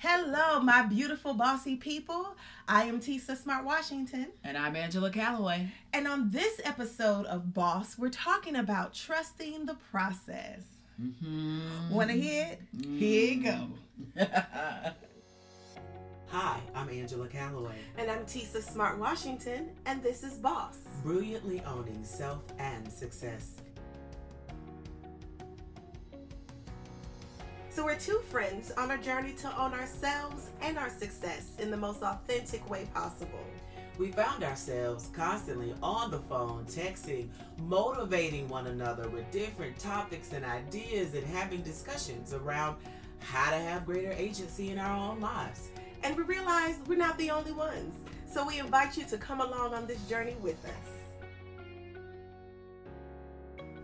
Hello, my beautiful bossy people. I am Tisa Smart Washington. And I'm Angela Calloway. And on this episode of Boss, we're talking about trusting the process. Mm-hmm. Want to hear it? Mm-hmm. Here you go. Hi, I'm Angela Calloway. And I'm Tisa Smart Washington, and this is Boss. Brilliantly owning self and success. So, we're two friends on a journey to own ourselves and our success in the most authentic way possible. We found ourselves constantly on the phone, texting, motivating one another with different topics and ideas, and having discussions around how to have greater agency in our own lives. And we realized we're not the only ones. So, we invite you to come along on this journey with us.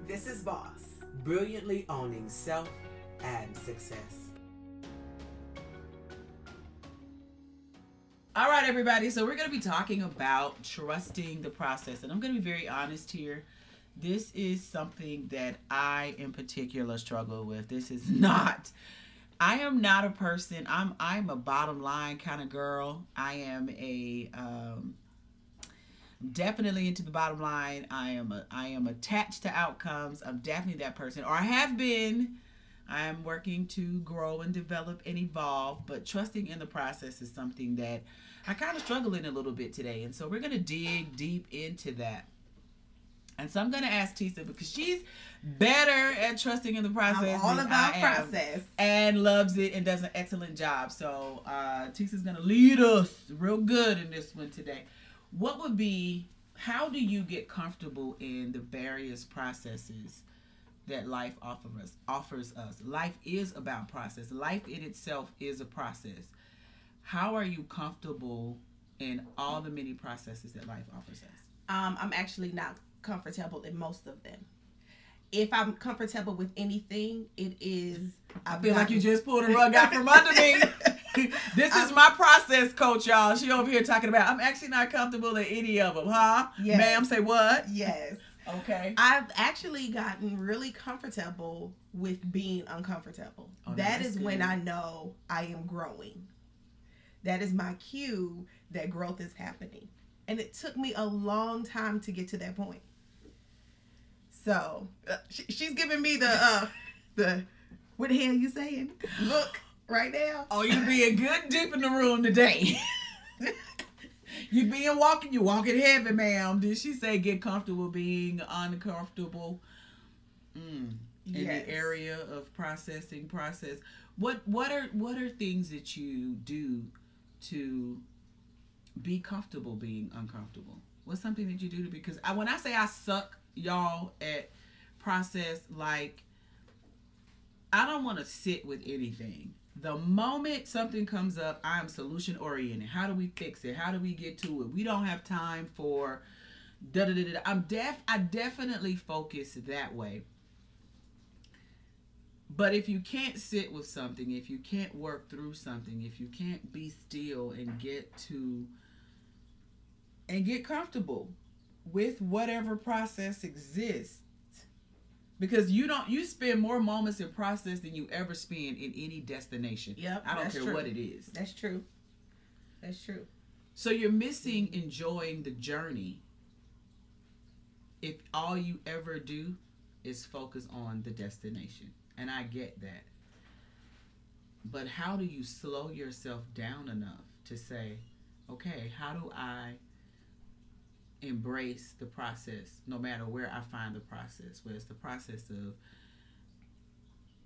This is Boss. Brilliantly owning self and success. All right, everybody. So we're going to be talking about trusting the process. And I'm going to be very honest here. This is something that I in particular struggle with. This is not I am not a person. I'm I'm a bottom line kind of girl. I am a um definitely into the bottom line. I am a I am attached to outcomes. I'm definitely that person or I have been I am working to grow and develop and evolve, but trusting in the process is something that I kind of struggle in a little bit today. And so we're going to dig deep into that. And so I'm going to ask Tisa because she's better at trusting in the process. I'm all about process. And loves it and does an excellent job. So uh, Tisa's going to lead us real good in this one today. What would be, how do you get comfortable in the various processes that life offers us offers us. Life is about process. Life in itself is a process. How are you comfortable in all the many processes that life offers us? Um, I'm actually not comfortable in most of them. If I'm comfortable with anything, it is. I feel like you just pulled a rug out from under me. this is my process coach, y'all. She over here talking about. I'm actually not comfortable in any of them, huh? Yes. Ma'am, say what? Yes. Okay. I've actually gotten really comfortable with being uncomfortable. Oh, that is good. when I know I am growing. That is my cue that growth is happening. And it took me a long time to get to that point. So uh, she, she's giving me the uh the what the hell you saying? Look right now. Oh, you being good deep in the room today. you being walking, you walking heavy, ma'am. Did she say get comfortable being uncomfortable? Mm, in yes. the area of processing process. What what are what are things that you do to be comfortable being uncomfortable? What's something that you do to because I, when I say I suck, y'all at process like I don't want to sit with anything the moment something comes up, I am solution oriented. How do we fix it? How do we get to it? We don't have time for da da da da. I'm def I definitely focus that way. But if you can't sit with something, if you can't work through something, if you can't be still and get to and get comfortable with whatever process exists, because you don't you spend more moments in process than you ever spend in any destination. Yep. I don't care true. what it is. That's true. That's true. So you're missing enjoying the journey if all you ever do is focus on the destination. And I get that. But how do you slow yourself down enough to say, okay, how do I embrace the process no matter where I find the process, whether it's the process of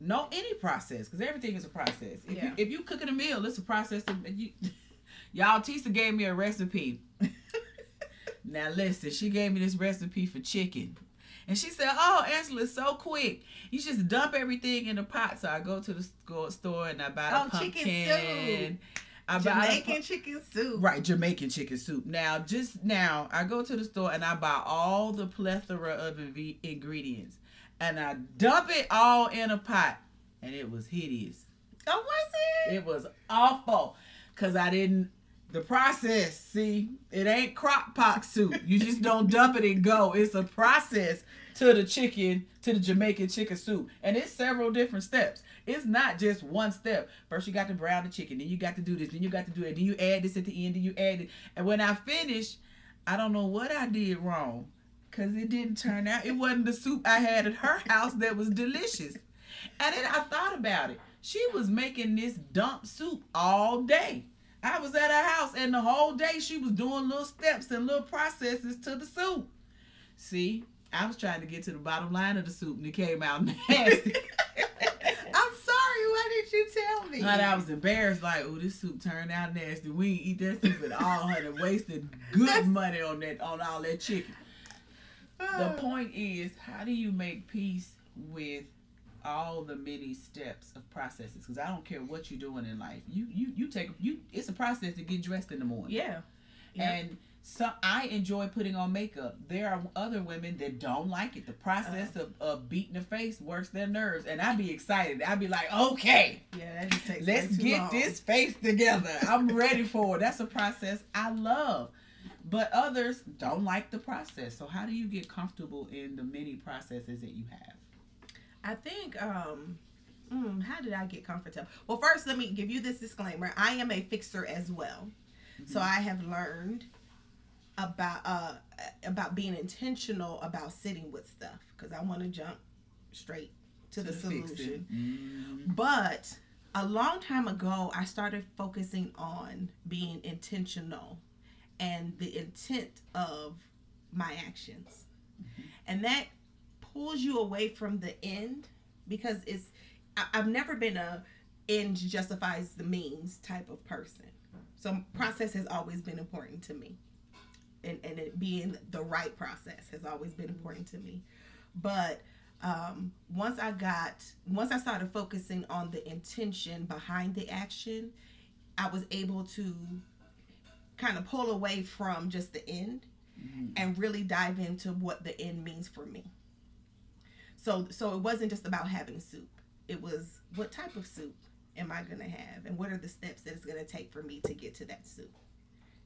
no any process because everything is a process. If, yeah. you, if you cooking a meal, it's a process. To, you, y'all, Tisa gave me a recipe. now listen, she gave me this recipe for chicken. And she said, "Oh, Angela, it's so quick. You just dump everything in the pot." So I go to the store and I buy oh, pumpkin. I Jamaican chicken soup. Right, Jamaican chicken soup. Now, just now, I go to the store and I buy all the plethora of ingredients, and I dump it all in a pot, and it was hideous. Oh, was it? It was awful, cause I didn't. the process. See, it ain't crock pot soup. You just don't dump it and go. It's a process to the chicken, to the Jamaican chicken soup. And it's several different steps. It's not just one step. First you got to brown the chicken, then you got to do this, then you got to do it, then you add this at the end, then you add it. And when I finish, I don't know what I did wrong. Cause it didn't turn out. It wasn't the soup I had at her house that was delicious. And then I thought about it. She was making this dump soup all day. I was at her house and the whole day she was doing little steps and little processes to the soup. See, I was trying to get to the bottom line of the soup and it came out nasty. I'm sorry. Why did you tell me? And I was embarrassed, like, oh, this soup turned out nasty. We ain't eat that soup at all. Had wasted good money on that on all that chicken. The point is, how do you make peace with all the many steps of processes? Because I don't care what you're doing in life. You you you take you. It's a process to get dressed in the morning. Yeah. And so I enjoy putting on makeup. There are other women that don't like it. The process Uh. of, of beating the face works their nerves, and I'd be excited. I'd be like, okay, Yeah, that just takes let's get long. this face together. I'm ready for it. That's a process I love. But others don't like the process. So how do you get comfortable in the many processes that you have? I think um mm, how did I get comfortable? Well, first let me give you this disclaimer. I am a fixer as well. So I have learned about uh about being intentional about sitting with stuff cuz I want to jump straight to the, solution. Mm. But a long time ago, I started focusing on being intentional and the intent of my actions. And that pulls you away from the end because it's, I, I've never been a end justifies the means type of person. So process has always been important to me. And, and it being the right process has always been important to me. But um, once I got, once I started focusing on the intention behind the action, I was able to kind of pull away from just the end Mhm. and really dive into what the end means for me. So, so it wasn't just about having soup. It was what type of soup am I gonna have, and what are the steps that it's gonna take for me to get to that soup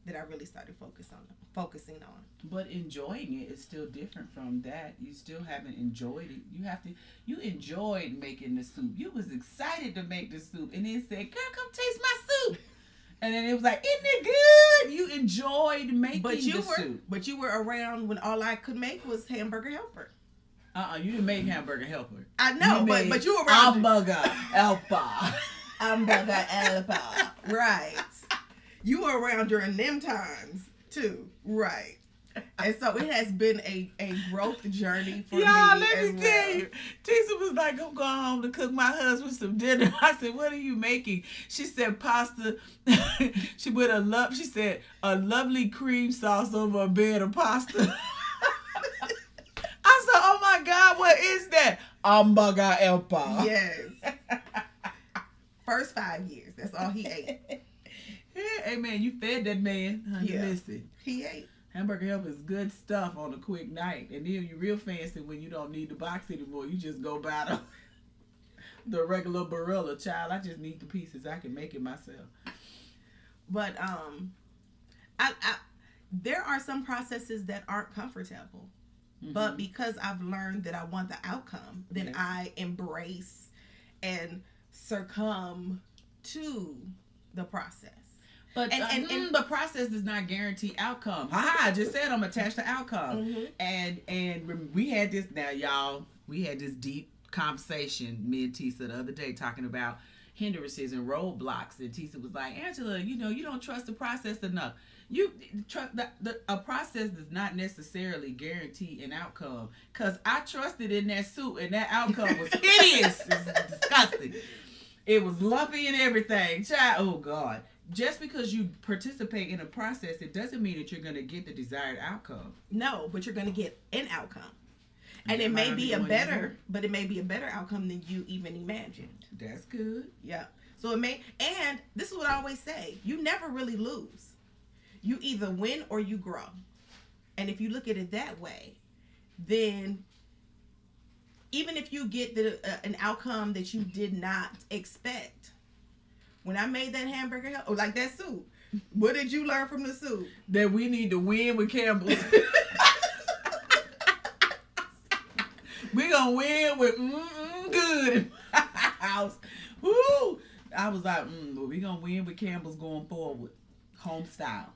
that I really started focus on, focusing on. But enjoying it is still different from that. You still haven't enjoyed it. You have to. You enjoyed making the soup. You was excited to make the soup, and then said, "Girl, come taste my soup." And then it was like, "Isn't it good?" You enjoyed making But you the were, soup. but you were around when all I could make was hamburger helper. Uh, uh you didn't make hamburger helper. I know, You but but you were around. hamburger helper. Hamburger helper, right? You were around during them times too, right? And so it has been a, a growth journey for Y'all, me. let as me well. tell you. Tisa was like, I'm going home to cook my husband some dinner. I said, What are you making? She said, Pasta. she put a love. She said, A lovely cream sauce over a bed of pasta. I said, Oh my God, what is that? Hamburger helper. Yes. First five years, that's all he ate. Hey man, you fed that man. Honey, Yeah. listen. He ate. Hamburger helper is good stuff on a quick night. And then you're real fancy when you don't need the box anymore. You just go buy the, the regular Barilla. Child, I just need the pieces. I can make it myself. But um, I, I there are some processes that aren't comfortable. But Mhm. because I've learned that I want the outcome, then Yes. I embrace and succumb to the process. but and- uh, and- and- the process does not guarantee outcome. Ha! I just said I'm attached to outcome. Mhm. And and we had this now, y'all. We had this deep conversation, me and Tisa, the other day, talking about hindrances and roadblocks. And Tisa was like, Angela, you know, you don't trust the process enough. You trust the, the a process does not necessarily guarantee an outcome. Cause I trusted in that suit, and that outcome was hideous. it's disgusting. It was lumpy and everything. Child, oh God. Just because you participate in a process, it doesn't mean that you're gonna get the desired outcome. No, but you're going to get an outcome. And You it may be a better, but it may be a better outcome than you even imagined. That's good. Yeah. So it may, and this is what I always say you never really lose. You either win or you grow. And if you look at it that way, then even if you get the, uh, an outcome that you did not expect, when I made that hamburger, or like that soup, What did you learn from the soup? That we need to win with Campbell's. we gonna win with mm good in my house. Woo! I was like, mm, we gonna win with Campbell's going forward, home style.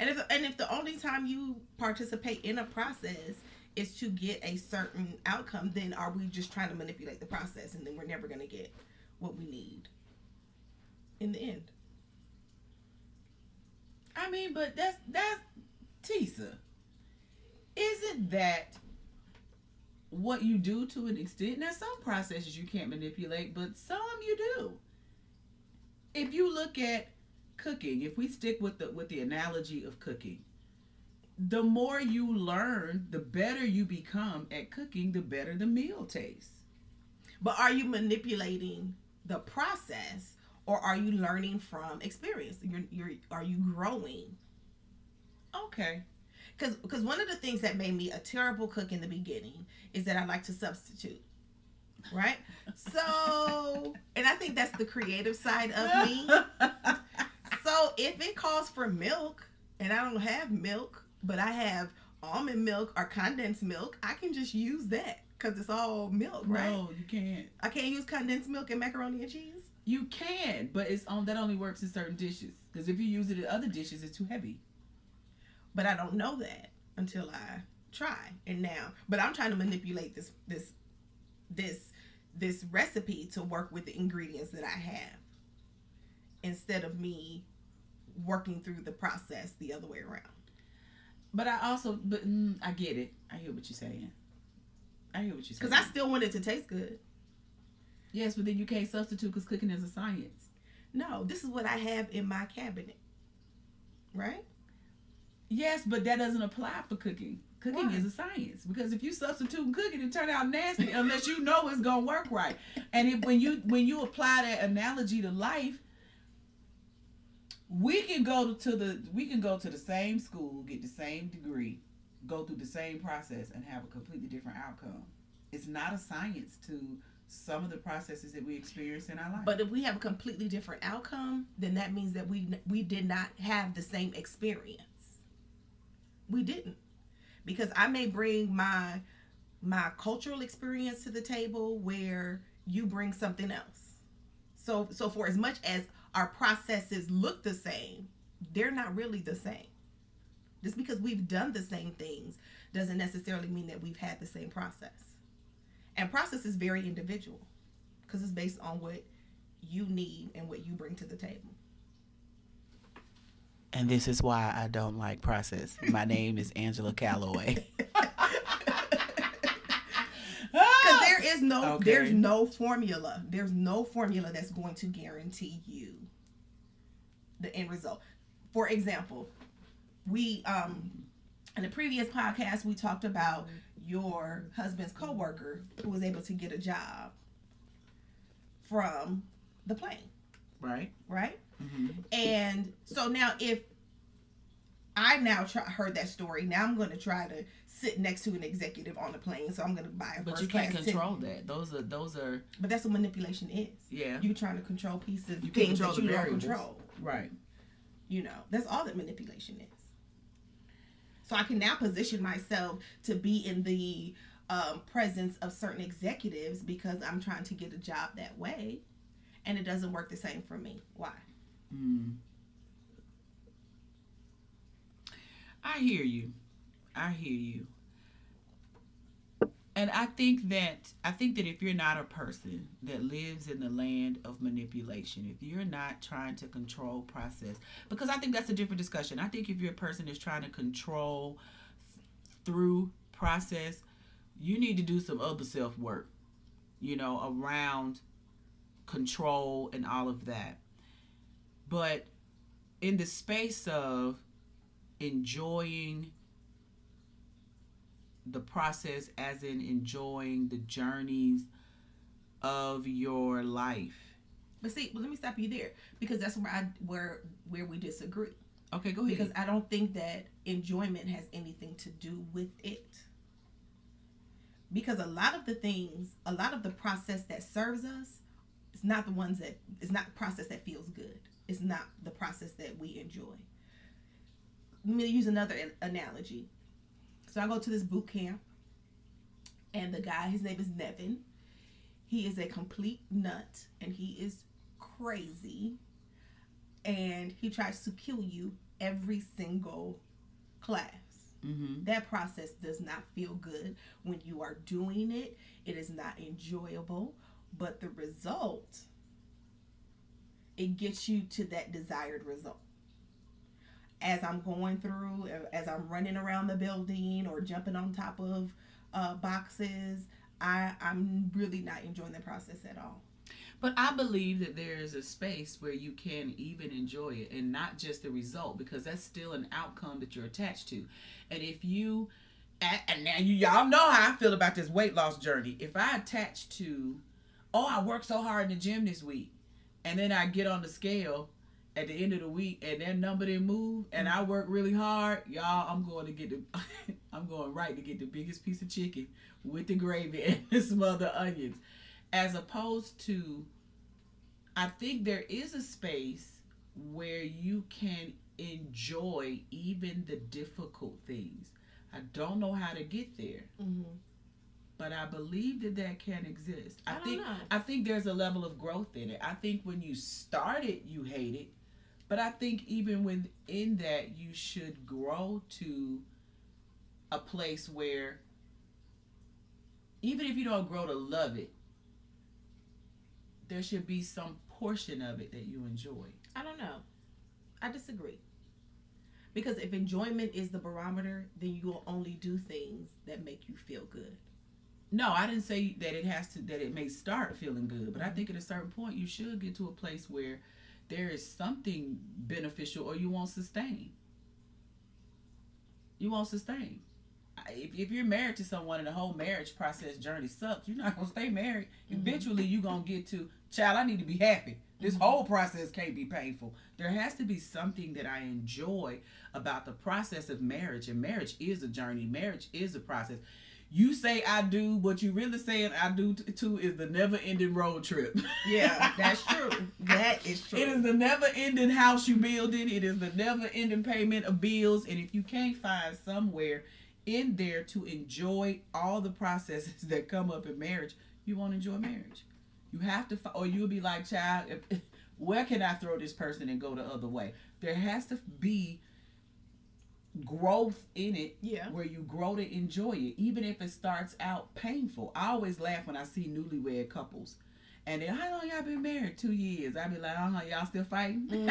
And if and if the only time you participate in a process is to get a certain outcome, then are we just trying to manipulate the process and then we're never gonna get what we need in the end? I mean, but that's that's Tisa. Isn't that what you do to an extent? Now, some processes you can't manipulate, but some you do. If you look at cooking, if we stick with the with the analogy of cooking, the more you learn, the better you become at cooking, the better the meal tastes. But are you manipulating the process or are you learning from experience? You're you're are you growing? Okay. Cuz cuz one of the things that made me a terrible cook in the beginning is that I like to substitute. Right? So, and I think that's the creative side of me. So, if it calls for milk and I don't have milk, but I have almond milk or condensed milk, I can just use that because it's all milk, right? No, you can't. I can't use condensed milk and macaroni and cheese. You can, but it's on that only works in certain dishes. Because if you use it in other dishes, it's too heavy. But I don't know that until I try. And now, but I'm trying to manipulate this this this this recipe to work with the ingredients that I have instead of me working through the process the other way around. But I also, but mm, I get it. I hear what you're saying. I hear what you're saying. Because I still want it to taste good. Yes, but then you can't substitute because cooking is a science. No, this is what I have in my cabinet. Right? Yes, but that doesn't apply for cooking. Cooking Why? is a science because if you substitute cooking, it turn out nasty unless you know it's gonna work right. And if when you when you apply that analogy to life, we can go to the we can go to the same school, get the same degree, go through the same process, and have a completely different outcome. It's not a science to some of the processes that we experience in our life. But if we have a completely different outcome, then that means that we we did not have the same experience. We didn't. Because I may bring my my cultural experience to the table where you bring something else. So so for as much as our processes look the same, they're not really the same. Just because we've done the same things doesn't necessarily mean that we've had the same process. And process is very individual because it's based on what you need and what you bring to the table. And this is why I don't like process. My name is Angela Calloway. Because there is no Okay. there's no formula. There's no formula that's going to guarantee you the end result. For example, we um in the previous podcast we talked about your husband's coworker who was able to get a job from the plane, right? right? hmm And so now, if I now try, heard that story, now I'm going to try to sit next to an executive on the plane. So I'm going to buy a But first you can't control ticket. that. Those are those are But that's what manipulation is. yeah. You're trying to control pieces, You can't things control that you don't control. Right. You know, that's all that manipulation is. So I can now position myself to be in the um, presence of certain executives because I'm trying to get a job that way, and it doesn't work the same for me. Why? Mm. I hear you. I hear you. And I think that I think that if you're not a person that lives in the land of manipulation, if you're not trying to control process, because I think that's a different discussion. I think if you're a person that's trying to control through process, you need to do some other self work, you know, around control and all of that. But in the space of enjoying the process, as in enjoying the journeys of your life. But see, well, let me stop you there because that's where I where where we disagree. Okay, go ahead. Because I don't think that enjoyment has anything to do with it. Because a lot of the things, a lot of the process that serves us, it's not the ones that it's not the process that feels good. It's not the process that we enjoy. Let me use another analogy. So I go to this boot camp, and the guy, his name is Nevin. He is a complete nut, and he is crazy, and he tries to kill you every single class. Mm-hmm. That process does not feel good when you are doing it. It is not enjoyable, but the result it gets you to that desired result. As I'm going through, as I'm running around the building or jumping on top of uh, boxes, I, I'm really not enjoying the process at all. But I believe that there is a space where you can even enjoy it and not just the result because that's still an outcome that you're attached to. And if you, and now you y'all know how I feel about this weight loss journey. If I attach to, oh, I worked so hard in the gym this week, and then I get on the scale at the end of the week and that number didn't move and I work really hard, y'all, I'm going to get the I'm going right to get the biggest piece of chicken with the gravy and the smothered onions. As opposed to I think there is a space where you can enjoy even the difficult things. I don't know how to get there. Mm-hmm but I believe that that can exist. I, I think know. I think there's a level of growth in it. I think when you started, you hate it, but I think even within that, you should grow to a place where even if you don't grow to love it, there should be some portion of it that you enjoy. I don't know. I disagree. Because if enjoyment is the barometer, then you will only do things that make you feel good. No, I didn't say that it has to that it may start feeling good, but I think at a certain point you should get to a place where there is something beneficial or you won't sustain. You won't sustain. If, if you're married to someone and the whole marriage process journey sucks, you're not gonna stay married. Mm-hmm. Eventually, you're gonna get to, child, I need to be happy. This mm-hmm. whole process can't be painful. There has to be something that I enjoy about the process of marriage, and marriage is a journey. Marriage is a process you say I do, what you really saying I do too is the never ending road trip. Yeah, that's true. that is true. It is the never ending house you building. It is the never ending payment of bills. And if you can't find somewhere in there to enjoy all the processes that come up in marriage, you won't enjoy marriage. You have to, or you'll be like, child, where can I throw this person and go the other way? There has to be growth in it yeah. where you grow to enjoy it even if it starts out painful. I always laugh when i see newlywed couples and then how long y'all been married? Two years. I be like uh-huh y'all still fighting? Mm-hmm.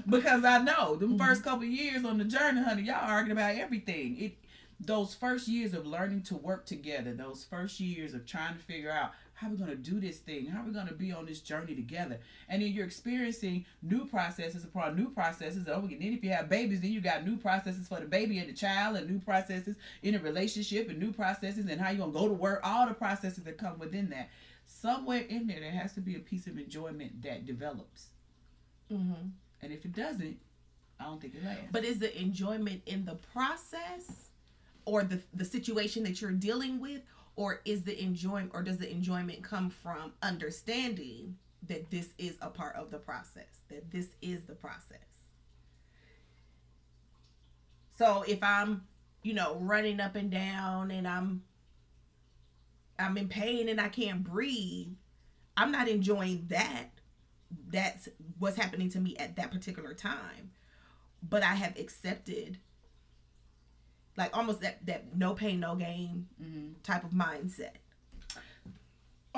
because i know the mm-hmm. first couple years on the journey honey y'all arguing about everything. It those first years of learning to work together those first years of trying to figure out how are we going to do this thing? How are we going to be on this journey together? And then you're experiencing new processes upon new processes. Oh, and then if you have babies, then you got new processes for the baby and the child, and new processes in a relationship, and new processes, and how you're going to go to work. All the processes that come within that. Somewhere in there, there has to be a piece of enjoyment that develops. Mm-hmm. And if it doesn't, I don't think it lasts. But is the enjoyment in the process, or the the situation that you're dealing with? Or is the enjoyment or does the enjoyment come from understanding that this is a part of the process that this is the process? So if i'm you know running up and down and i'm i'm in pain and i can't breathe i'm not enjoying that. That's what's happening to me at that particular time. But i have accepted like almost that that no pain no gain mm-hmm. type of mindset.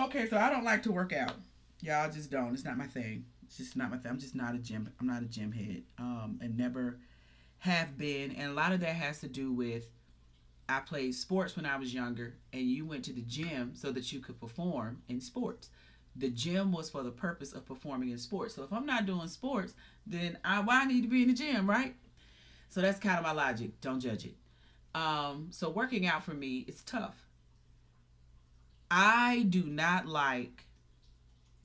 Okay so i don't like to work out. Y'all just don't. It's not my thing. It's just not my thing. I'm just not a gym i'm not a gym head. Um and never have been. And a lot of that has to do with i played sports when i was younger and you went to the gym so that you could perform in sports. The gym was for the purpose of performing in sports. So if i'm not doing sports then i why I need to be in the gym right? So that's kind of my logic. Don't judge it um, so working out for me is tough. I do not like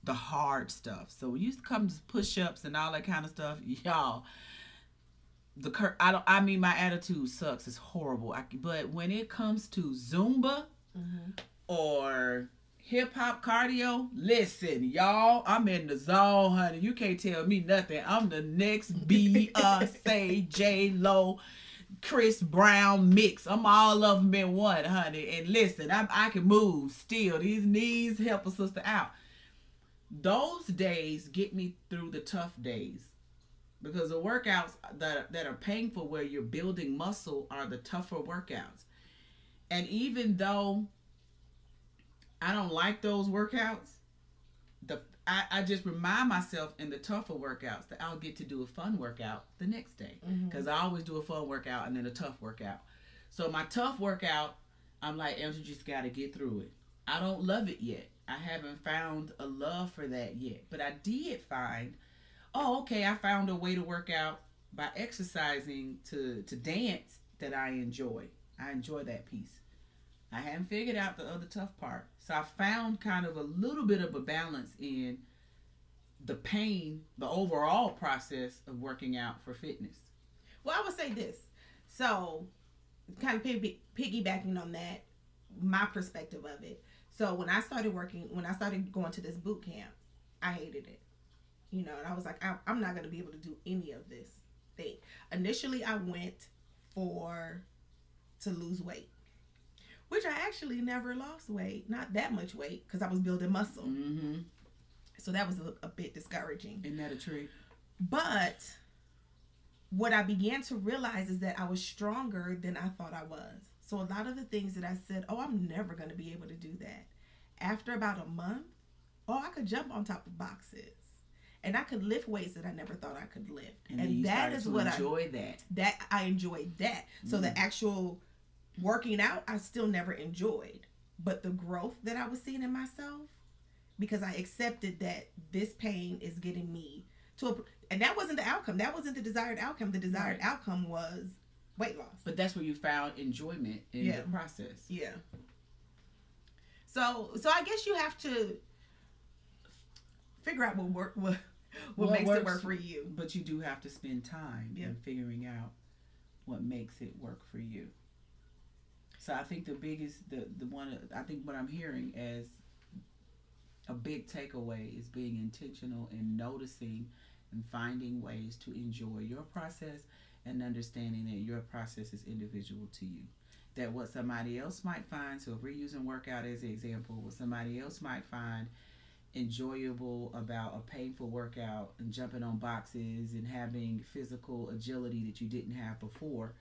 the hard stuff. So when you come to push-ups and all that kind of stuff, y'all, the cur- I don't. I mean, my attitude sucks. It's horrible. I, but when it comes to Zumba mm-hmm. or hip hop cardio. Listen, y'all, I'm in the zone, honey. You can't tell me nothing. I'm the next Beyonce, J Lo, Chris Brown mix. I'm all of them in one, honey. And listen, I, I can move still. These knees help a sister out. Those days get me through the tough days because the workouts that, that are painful where you're building muscle are the tougher workouts. And even though I don't like those workouts. I, I just remind myself in the tougher workouts that I'll get to do a fun workout the next day because mm-hmm. I always do a fun workout and then a tough workout. So my tough workout, I'm like, Angela, just got to get through it. I don't love it yet. I haven't found a love for that yet, but I did find, oh, okay, I found a way to work out by exercising to to dance that I enjoy. I enjoy that piece. I hadn't figured out the other tough part. So I found kind of a little bit of a balance in the pain, the overall process of working out for fitness. Well, I would say this. So, kind of piggybacking on that, my perspective of it. So, when I started working, when I started going to this boot camp, I hated it. You know, and I was like, I'm not going to be able to do any of this thing. Initially, I went for to lose weight which I actually never lost weight, not that much weight, because I was building muscle. Mm-hmm. So that was a, a bit discouraging. Isn't that a treat? But what I began to realize is that I was stronger than I thought I was. So a lot of the things that I said, oh, I'm never going to be able to do that. After about a month, oh, I could jump on top of boxes. And I could lift weights that I never thought I could lift. And, and that is what enjoy I that. That I enjoyed that. Mm-hmm. So the mm. actual working out I still never enjoyed, but the growth that I was seeing in myself because I accepted that this pain is getting me to a and that wasn't the outcome. That wasn't the desired outcome. The desired right. outcome was weight loss. But that's where you found enjoyment in yeah. the process. Yeah. So so I guess you have to figure out what work what what, what makes works, it work for you. But you do have to spend time yeah. in figuring out what makes it work for you. So I think the biggest, the the one, I think what I'm hearing as a big takeaway is being intentional and noticing and finding ways to enjoy your process and understanding that your process is individual to you. That what somebody else might find, so if we're using workout as an example, what somebody else might find enjoyable about a painful workout and jumping on boxes and having physical agility that you didn't have before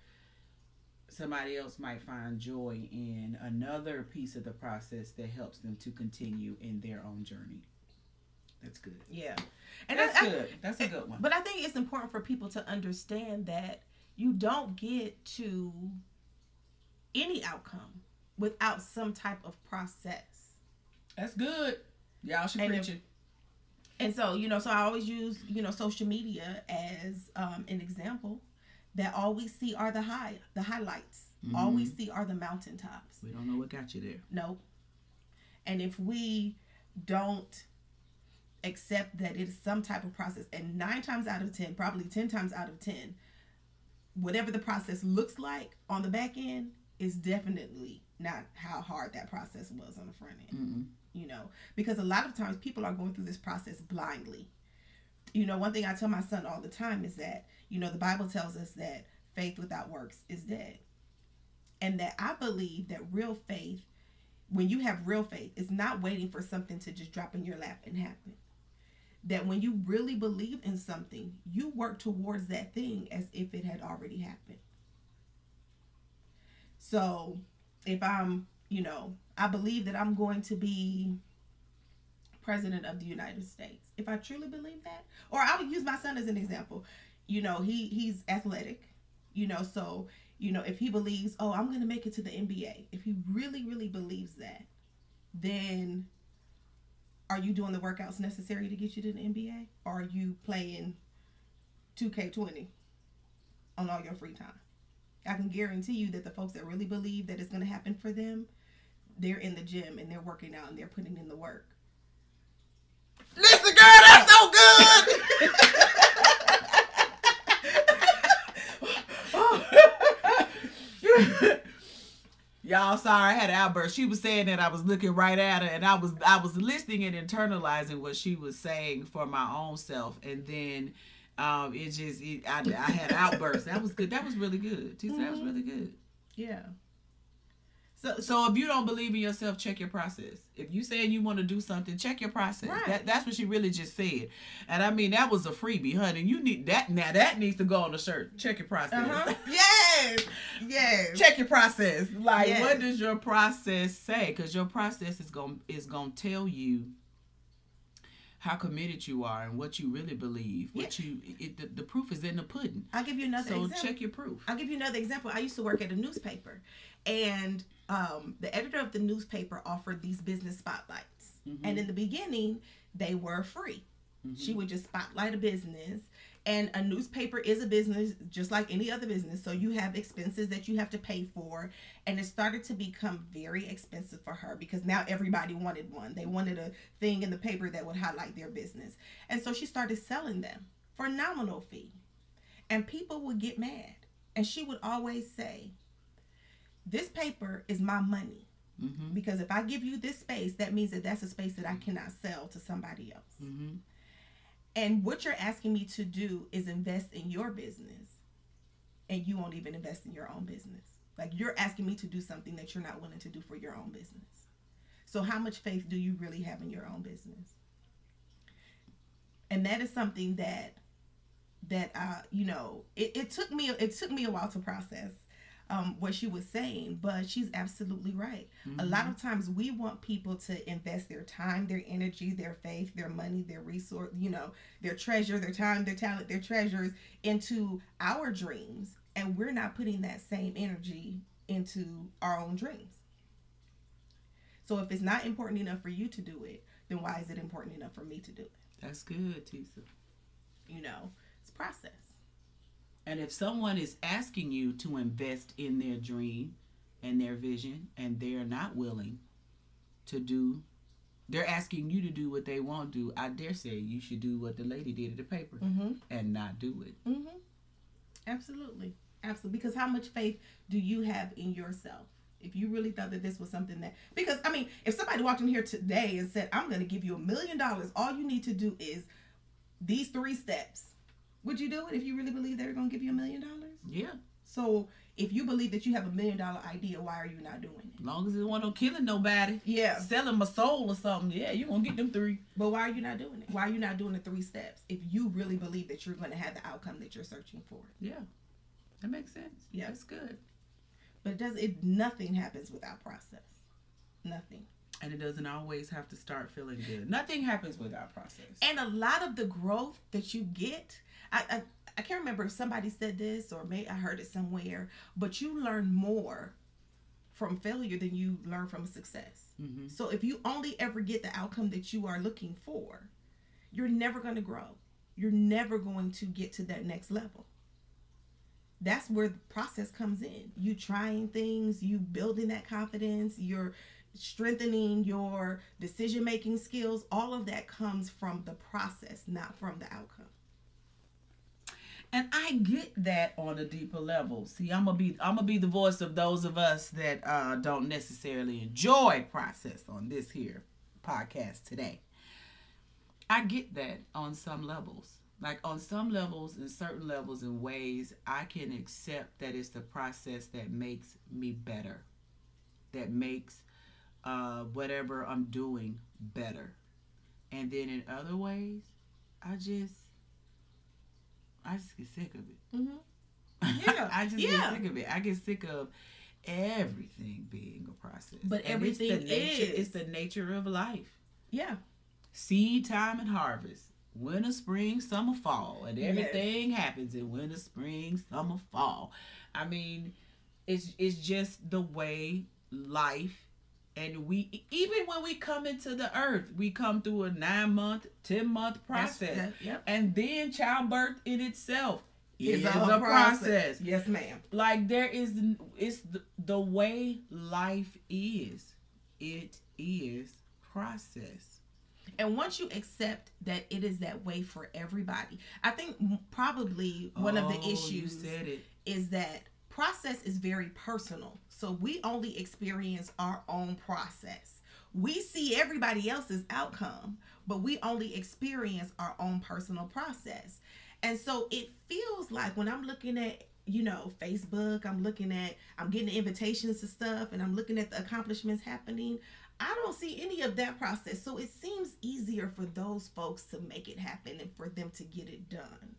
somebody else might find joy in another piece of the process that helps them to continue in their own journey. That's good. Yeah. And that's I, good. That's a good one. But I think it's important for people to understand that you don't get to any outcome without some type of process. That's good. Y'all should and preach it. And so, you know, so I always use, you know, social media as um, an example that all we see are the high, the highlights. Mm-hmm. All we mm-hmm. see are the mountaintops. We don't know what got you there. No. And if we don't accept that it's some type of process, and nine times out of ten, probably ten times out of ten, whatever the process looks like on the back end is definitely not how hard that process was on the front end. Mm-hmm. You know, because a lot of times people are going through this process blindly. You know, one thing I tell my son all the time is that you know, the Bible tells us that faith without works is dead. And that I believe that real faith, when you have real faith, is not waiting for something to just drop in your lap and happen. That when you really believe in something, you work towards that thing as if it had already happened. So if I'm, you know, I believe that I'm going to be president of the United States. If I truly believe that, or I would use my son as an example you know, he he's athletic, you know, so you know, if he believes, oh, I'm going to make it to the NBA, if he really, really believes that, then are you doing the workouts necessary to get you to the NBA? Or are you playing 2K20 on all your free time? I can guarantee you that the folks that really believe that it's going to happen for them, they're in the gym and they're working out and they're putting in the work. Listen, girl, that's so good. Y'all sorry, I had an outburst. She was saying that I was looking right at her and I was I was listening and internalizing what she was saying for my own self. And then um it just it, I, I had outbursts. That was good. That was really good. Tisa, that was Mm-hmm. really good. Yeah. So, So if you don't believe in yourself, check your process. If you saying you want to do something, check your process. Right. That, that's what she really just said. And I mean that was a freebie, honey. You need that now. That needs to go on the shirt. Check your process. uh-huh. yes, yes. check your process. Like, Yes. what does your process say? Because your process is going is going to tell you how committed you are and what you really believe. What you it, the, the proof is in the pudding. I'll give you another So example. check your proof. I'll give you another example. I used to work at a newspaper, and um, the editor of the newspaper offered these business spotlights. Mhm. And in the beginning, they were free. Mhm. She would just spotlight a business. And a newspaper is a business just like any other business. So you have expenses that you have to pay for. And it started to become very expensive for her because now everybody wanted one. They wanted a thing in the paper that would highlight their business. And so she started selling them for a nominal fee. And people would get mad. And she would always say, This paper is my money. Mm-hmm. Because if I give you this space, that means that that's a space that I cannot sell to somebody else. Mm-hmm. And what you're asking me to do is invest in your business, and you won't even invest in your own business. Like you're asking me to do something that you're not willing to do for your own business. So, how much faith do you really have in your own business? And that is something that that uh, you know, it, it took me it took me a while to process um, what she was saying, but she's absolutely right. A lot of times we want people to invest their time, their energy, their faith, their money, their resource, you know, their treasure, their time, their talent, their treasures into our dreams. And we're not putting that same energy into our own dreams. So if it's not important enough for you to do it, then why is it important enough for me to do it? That's good, Tisa. You know, it's process. And if someone is asking you to invest in their dream and their vision, and they're not willing to do, they're asking you to do what they won't do. I dare say you should do what the lady did at the paper Mm-hmm. and not do it. Mm-hmm. Absolutely. Absolutely. Because how much faith do you have in yourself? If you really thought that this was something that, because I mean, if somebody walked in here today and said, I'm going to give you a million dollars, all you need to do is these three steps. Would you do it if you really believe they were going to give you a million dollars? Yeah, So if you believe that you have a million dollar idea, why are you not doing it? as long as it wasn't killing nobody, Yeah. selling my soul or something. Yeah, you're gonna get them three. But why are you not doing it? Why are you not doing the three steps if you really believe that you're going to have the outcome that you're searching for? Yeah, that makes sense. Yeah. that's good. But it does it nothing happens without process. Nothing. And it doesn't always have to start feeling good. Nothing happens without process. And a lot of the growth that you get, I, I I can't remember if somebody said this or maybe I heard it somewhere, but you learn more from failure than you learn from success. hmm So if you only ever get the outcome that you are looking for, you're never going to grow. You're never going to get to that next level. That's where the process comes in. You trying things, you building that confidence, you're strengthening your decision making skills. All of that comes from the process, not from the outcome. And I get that on a deeper level. See, I'm gonna be I'm gonna be the voice of those of us that uh, don't necessarily enjoy process on this here podcast today. I get that on some levels. Like on some levels, in certain levels and ways, I can accept that it's the process that makes me better, that makes uh, whatever I'm doing better. And then in other ways, I just I just get sick of it. Mm-hmm. Yeah, I just yeah. get sick of it. I get sick of everything being a process. But And it's the everything nature, is. It's the nature of life. Yeah. Seed time and harvest. Winter, spring, summer, fall. And Yes. everything happens in winter, spring, summer, fall. I mean, it's it's just the way life and we even when we come into the earth, we come through a nine month, ten month process. that- yep. And then childbirth in itself It's is a a, whole process. Yes, ma'am. Like there is, it's the, the way life is. It is process. And once you accept that it is that way for everybody, I think probably one of the Oh, issues said it. is that process is very personal. So we only experience our own process. We see everybody else's outcome, but we only experience our own personal process. And so it feels like when I'm looking at, you know, Facebook, I'm looking at, I'm getting invitations to stuff and I'm looking at the accomplishments happening. I don't see any of that process. So it seems easier for those folks to make it happen and for them to get it done.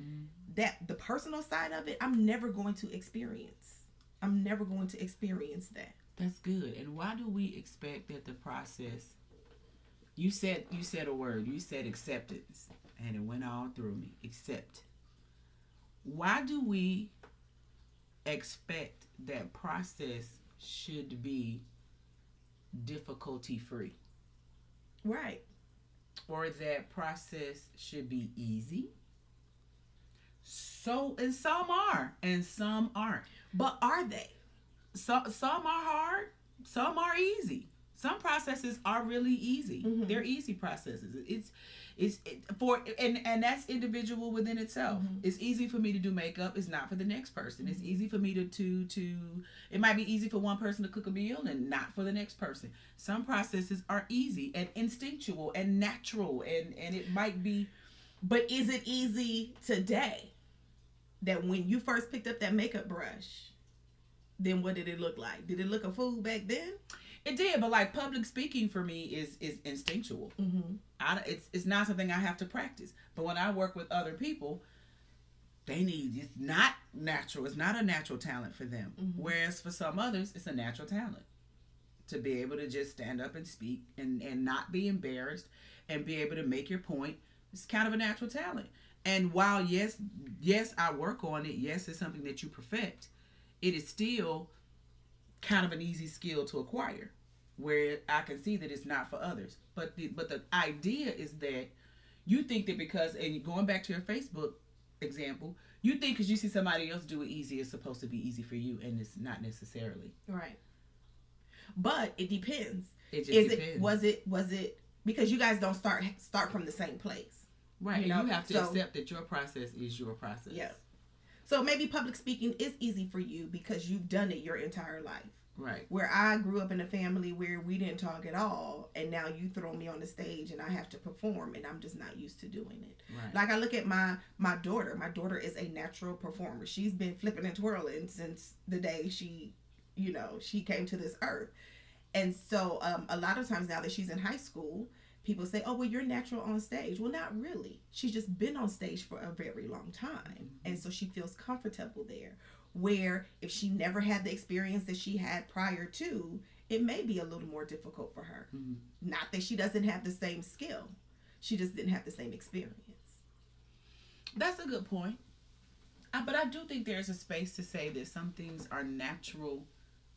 Mm-hmm. That the personal side of it, I'm never going to experience. I'm never going to experience that. That's good. And why do we expect that the process you said you said a word, you said acceptance, and it went all through me. Accept. Why do we expect that process should be difficulty free? Right. Or that process should be easy? So and some are and some aren't. But are they? So, some are hard, some are easy. Some processes are really easy. Mm-hmm. They're easy processes. It's it's it, for and and that's individual within itself. Mm-hmm. It's easy for me to do makeup. It's not for the next person. It's mm-hmm. easy for me to to to. It might be easy for one person to cook a meal and not for the next person. Some processes are easy and instinctual and natural and and it might be. But is it easy today? That when you first picked up that makeup brush, then what did it look like? Did it look a fool back then? It did, but like public speaking for me is is instinctual. Mm-hmm. I, it's it's not something I have to practice. But when I work with other people, they need it's not natural. It's not a natural talent for them. Mm-hmm. Whereas for some others, it's a natural talent to be able to just stand up and speak and and not be embarrassed and be able to make your point. It's kind of a natural talent. And while yes, yes, I work on it. Yes, it's something that you perfect it is still kind of an easy skill to acquire where I can see that it's not for others. But the but the idea is that you think that because and going back to your Facebook example, you think because you see somebody else do it easy, it's supposed to be easy for you, and it's not necessarily. Right. But it depends. It just is depends. it was it was it because you guys don't start start from the same place. Right. You, know? you have to so, accept that your process is your process. Yeah. So maybe public speaking is easy for you because you've done it your entire life. Right. Where I grew up in a family where we didn't talk at all, and now you throw me on the stage and I have to perform, and I'm just not used to doing it. Right. Like I look at my my daughter. My daughter is a natural performer. She's been flipping and twirling since the day she, you know, she came to this earth. And so um, a lot of times now that she's in high school, people say, "Oh, well, you're natural on stage." Well, not really. She's just been on stage for a very long time, mm-hmm. and so she feels comfortable there. Where if she never had the experience that she had prior to, it may be a little more difficult for her. Mm-hmm. Not that she doesn't have the same skill, she just didn't have the same experience. That's a good point. Uh, but I do think there's a space to say that some things are natural,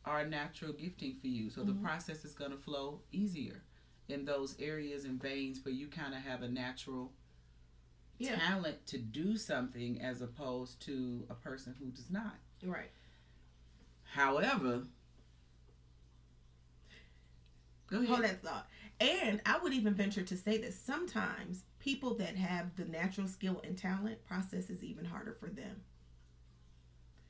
are natural gifting for you. So mm-hmm. the process is going to flow easier in those areas and veins where you kind of have a natural yeah. talent to do something as opposed to a person who does not. Right. However, go ahead. Hold that thought. And I would even venture to say that sometimes people that have the natural skill and talent process is even harder for them.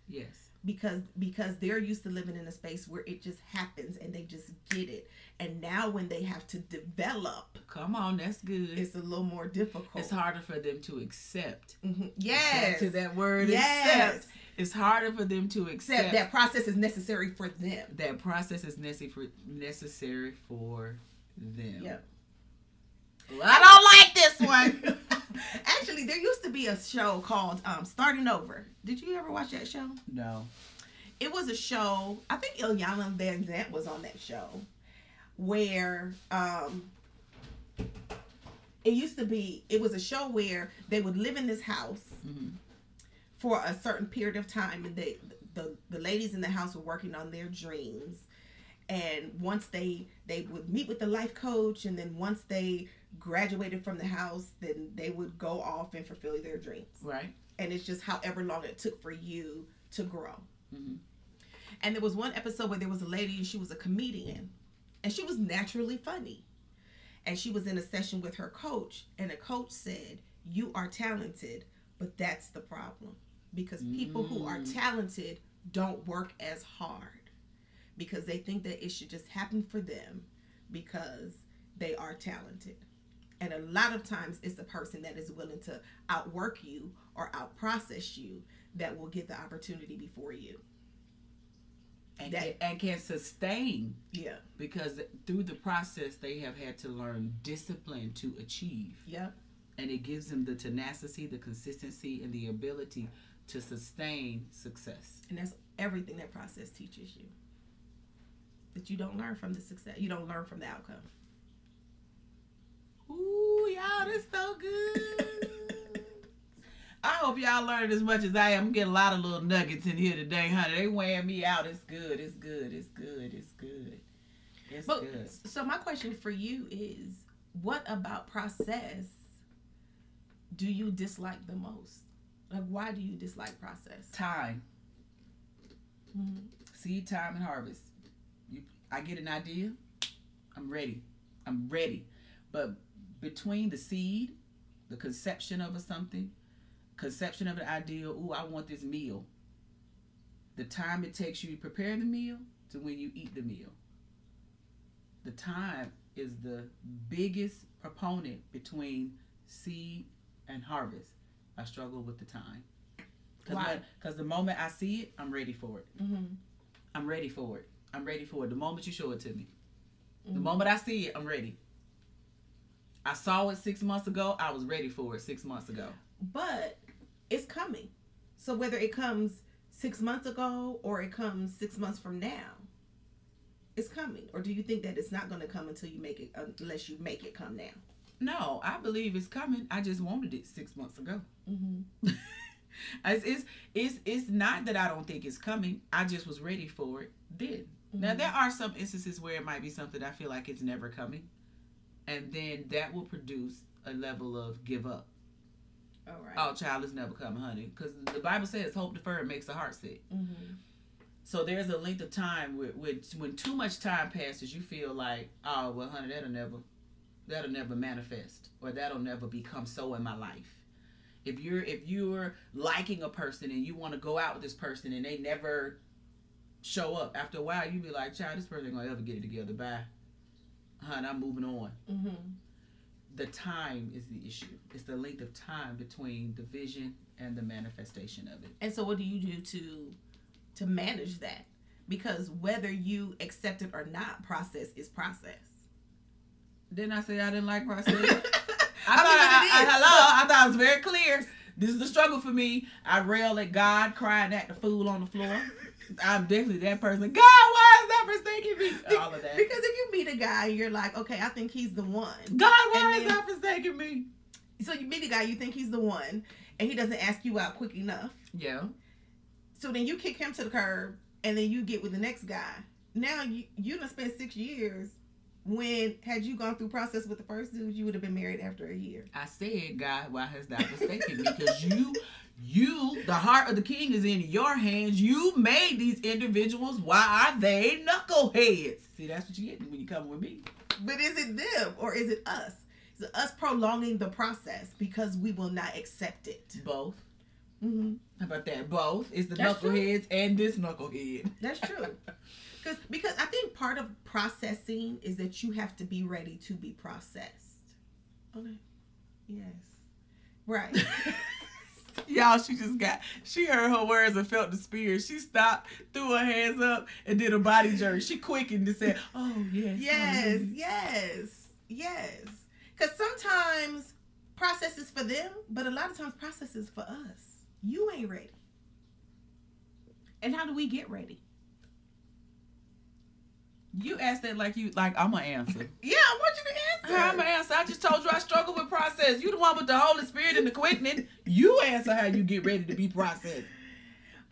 Yes. Because because they're used to living in a space where it just happens and they just get it. And now when they have to develop come on that's good. it's a little more difficult. It's harder for them to accept. Mm-hmm. yes. to that word yes. accept. It's harder for them to accept. That process is necessary for them. That process is necessary for necessary for them. Yep. Well, I don't like this one. Actually, there used to be a show called um, Starting Over. Did you ever watch that show? No. It was a show. I think Iyanla Vanzant was on that show, where um, it used to be. It was a show where they would live in this house mm-hmm. for a certain period of time, and they the the ladies in the house were working on their dreams. And once they they would meet with the life coach, and then once they graduated from the house, then they would go off and fulfill their dreams. Right. And it's just however long it took for you to grow. Mm-hmm. And there was one episode where there was a lady and she was a comedian and she was naturally funny. And she was in a session with her coach, and the coach said, You are talented, but that's the problem. Because people mm. who are mm. talented don't work as hard because they think that it should just happen for them because they are talented. And a lot of times it's the person that is willing to outwork you or outprocess you that will get the opportunity before you. And, that, can, and can sustain. Yeah. Because through the process, they have had to learn discipline to achieve. Yep. And it gives them the tenacity, the consistency, and the ability to sustain success. And that's everything that process teaches you. That you don't learn from the success, you don't learn from the outcome. Ooh, y'all, that's so good. I hope y'all learned as much as I am. I'm getting a lot of little nuggets in here today, honey. They weighing me out. It's good. It's good. It's good. It's good. It's but, good. So my question for you is, what about process do you dislike the most? Like, why do you dislike process? Time. Mm-hmm. Seed time and harvest. You, I get an idea. I'm ready. I'm ready. But between the seed, the conception of a something, conception of an idea, ooh, I want this meal. The time it takes you to prepare the meal to when you eat the meal. The time is the biggest proponent between seed and harvest. I struggle with the time. Cause Why? Because the moment I see it, I'm ready for it. Mm-hmm. I'm ready for it. I'm ready for it. The moment you show it to me, mm-hmm. the moment I see it, I'm ready. I saw it six months ago. I was ready for it six months ago. But it's coming. So whether it comes six months ago or it comes six months from now, it's coming. Or do you think that it's not going to come until you make it, unless you make it come now? No, I believe it's coming. I just wanted it six months ago. Mm-hmm. it's, it's it's it's not that I don't think it's coming. I just was ready for it then. Mm-hmm. Now there are some instances where it might be something I feel like it's never coming, and then that will produce a level of give up. All right. Oh, child is never coming, honey, because the Bible says hope deferred makes the heart sick. Mm-hmm. So there's a length of time where, where when too much time passes, you feel like, oh well, honey, that'll never that'll never manifest or that'll never become so in my life if you're if you're liking a person and you want to go out with this person and they never show up after a while you be like child this person ain't gonna ever get it together bye hun i'm moving on mm-hmm. the time is the issue it's the length of time between the vision and the manifestation of it and so what do you do to to manage that because whether you accept it or not process is process didn't I say I didn't like process? I, I thought I, I, hello. I thought it was very clear. This is the struggle for me. I rail at God, crying at the fool on the floor. I'm definitely that person. God, why is that forsaking me? All of that. Because if you meet a guy, and you're like, okay, I think he's the one. God, why is that forsaking me? So you meet a guy, you think he's the one, and he doesn't ask you out quick enough. Yeah. So then you kick him to the curb, and then you get with the next guy. Now you you done spent six years when had you gone through process with the first dude, you would have been married after a year. I said, God, why has that forsaken me? Because you, you, the heart of the king is in your hands. You made these individuals. Why are they knuckleheads? See, that's what you get when you come with me. But is it them or is it us? Is it us prolonging the process because we will not accept it? Both. Mm-hmm. How about that? Both is the That's knuckleheads true. and this knucklehead. That's true. Because because I think part of processing is that you have to be ready to be processed. Okay. Yes. Right. Y'all, she just got, she heard her words and felt the spirit. She stopped, threw her hands up, and did a body jerk. She quickened and said, Oh, yes. Yes, yes, yes. Because sometimes process is for them, but a lot of times process is for us. You ain't ready. And how do we get ready? You asked that like you like I'm gonna answer. yeah, I want you to answer. I'm gonna answer. I just told you I struggle with process. You the one with the Holy Spirit and the quickening. You answer how you get ready to be processed.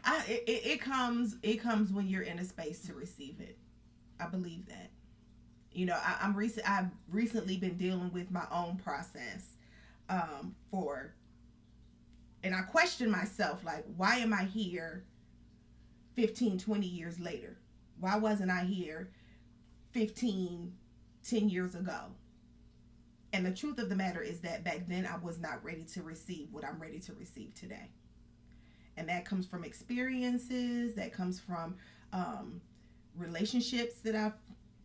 I it, it comes it comes when you're in a space to receive it. I believe that. You know, I, am recent. I've recently been dealing with my own process um, for, and I question myself like, why am I here 15, 20 years later? Why wasn't I here 15, 10 years ago. And the truth of the matter is that back then I was not ready to receive what I'm ready to receive today. and that comes from experiences that comes from um, relationships that i've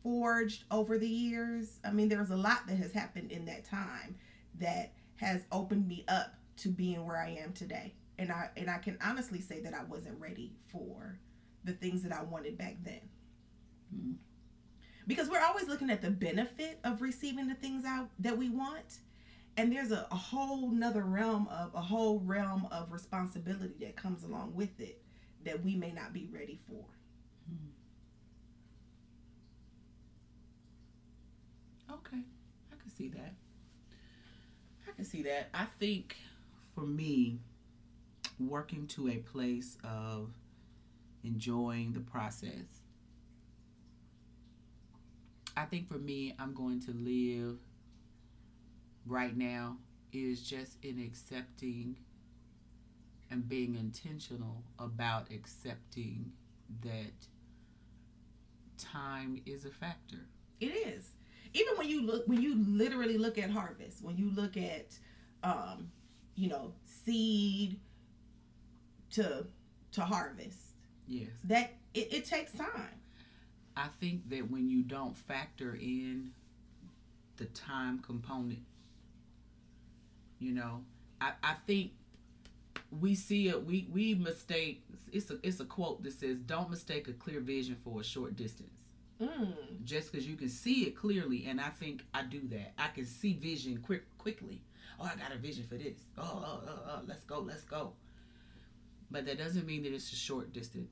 forged over the years i mean there's a lot that has happened in that time that has opened me up to being where i am today and i and i can honestly say that i wasn't ready for the things that i wanted back then Mm. Because we're always looking at the benefit of receiving the things out that we want and there's a, a whole nother realm of a whole realm of responsibility that comes along with it that we may not be ready for hmm. Okay, I can see that. I can see that. I think for me, working to a place of enjoying the process. I think for me, I'm going to live right now is just in accepting and being intentional about accepting that time is a factor. it is even when you look when you literally look at harvest when you look at um you know seed to to harvest Yes. that it, it takes time I think that when you don't factor in the time component, you know, I, I think we see it. We we mistake. It's a it's a quote that says, "Don't mistake a clear vision for a short distance." mm. Just because you can see it clearly, and I think I do that. I can see vision quick quickly. Oh, I got a vision for this. Oh, oh, oh, oh let's go, let's go. But that doesn't mean that it's a short distance.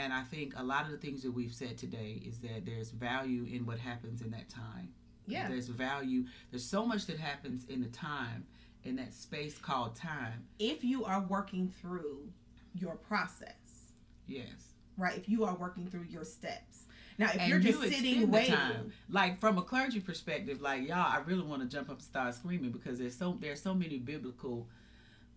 And I think a lot of the things that we've said today is that there's value in what happens in that time. yeah There's value. There's so much that happens in the time, in that space called time. if you are working through your process Yes. right if you are working through your steps now if and you're just you sitting waiting time. Like from a clergy perspective, like y'all, I really want to jump up and start screaming because there's so there's so many biblical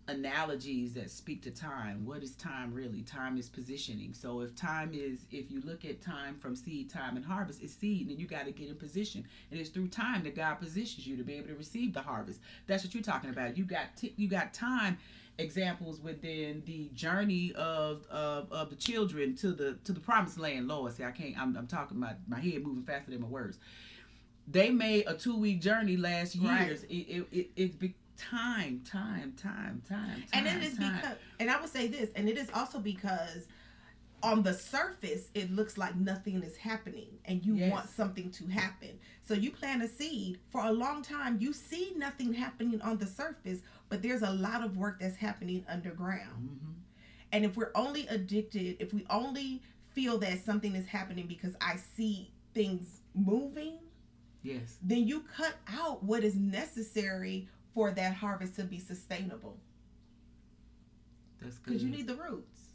analogies that speak to time. What is time really? Time is positioning. So if time is if you look at time from seed time and harvest, it's seed, and you got to get in position. And it's through time that God positions you to be able to receive the harvest. That's what you're talking about. You got you got time examples within the journey of, of of the children to the to the promised land. Lord, see, I can't. I'm, I'm talking my my head moving faster than my words. They made a two week journey last Right. years. It it it, it time, time, time, time, time. and it is time. because and i would say this and it is also because on the surface it looks like nothing is happening and you Yes. want something to happen so you plant a seed for a long time you see nothing happening on the surface but there's a lot of work that's happening underground Mhm. and if we're only addicted if we only feel that something is happening because i see things moving Yes. then you cut out what is necessary for that harvest to be sustainable That's good. because you need the roots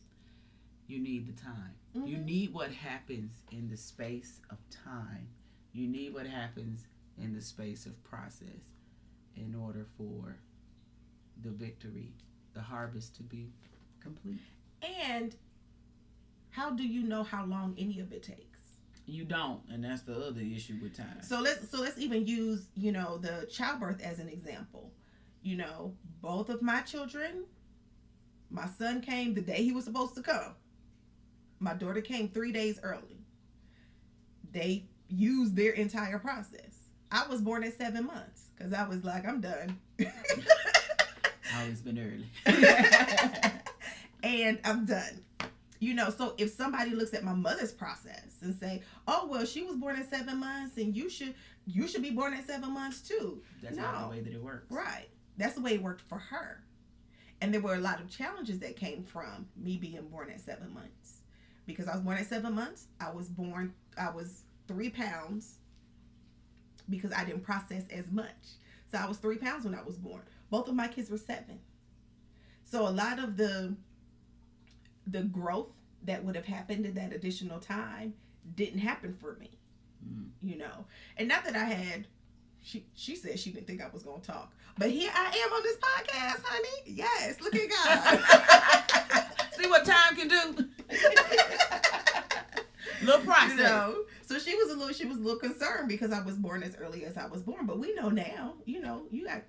you need the time. You Mhm. need what happens in the space of time. You need what happens in the space of process in order for the victory, the harvest to be complete. And how do you know how long any of it takes? You don't, and that's the other issue with time. So let's so let's even use, you know, the childbirth as an example. You know, both of my children, my son came the day he was supposed to come. My daughter came 3 days early. They used their entire process. I was born at 7 months cuz I was like, I'm done. I always been early. and I'm done. You know, so if somebody looks at my mother's process and say, "Oh, well, she was born at 7 months and you should you should be born at 7 months too." That's not the way that it works. Right. That's the way it worked for her. And there were a lot of challenges that came from me being born at 7 months. Because I was born at 7 months, I was born I was 3 pounds because I didn't process as much. So I was 3 pounds when I was born. Both of my kids were 7. So a lot of the the growth that would have happened in that additional time didn't happen for me. Mm. You know. And not that I had she she said she didn't think I was gonna talk. But here I am on this podcast, honey. Yes, look at God. See what time can do? Little process. you know. So she was a little she was a little concerned because I was born as early as I was born. But we know now, you know, you got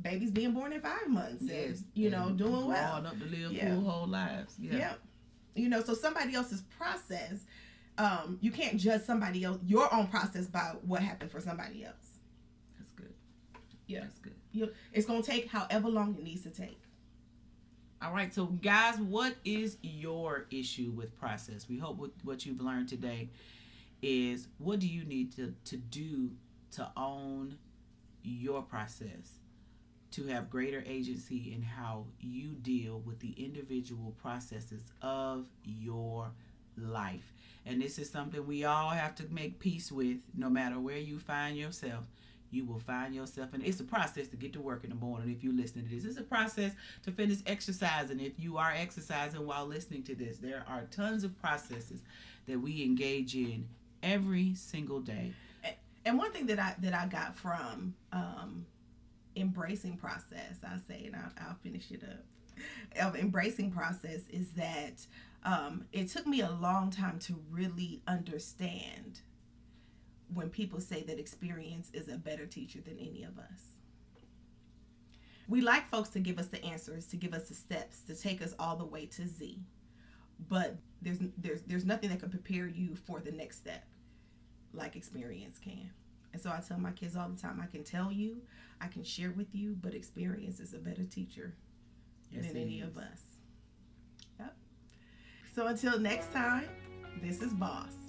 babies being born in five months yes. and, you know, doing well. up to live yeah. full whole lives. Yeah. yeah. You know, so somebody else's process, um, you can't judge somebody else, your own process by what happened for somebody else. That's good. Yeah. That's good. You, it's going to take however long it needs to take. All right, so guys, what is your issue with process? We hope what you've learned today is what do you need to, to do to own your process to have greater agency in how you deal with the individual processes of your life. And this is something we all have to make peace with no matter where you find yourself. You will find yourself, and it's a process to get to work in the morning if you listen to this. It's a process to finish exercising if you are exercising while listening to this. There are tons of processes that we engage in every single day. And one thing that I that I got from um, embracing process, I say, and I'll, I'll finish it up. Of embracing process is that um, it took me a long time to really understand when people say that experience is a better teacher than any of us. We like folks to give us the answers, to give us the steps, to take us all the way to Z. But there's there's there's nothing that can prepare you for the next step like experience can. And so I tell my kids all the time, I can tell you, I can share with you, but experience is a better teacher yes, than any is. of us. Yep. So until next time, this is Boss.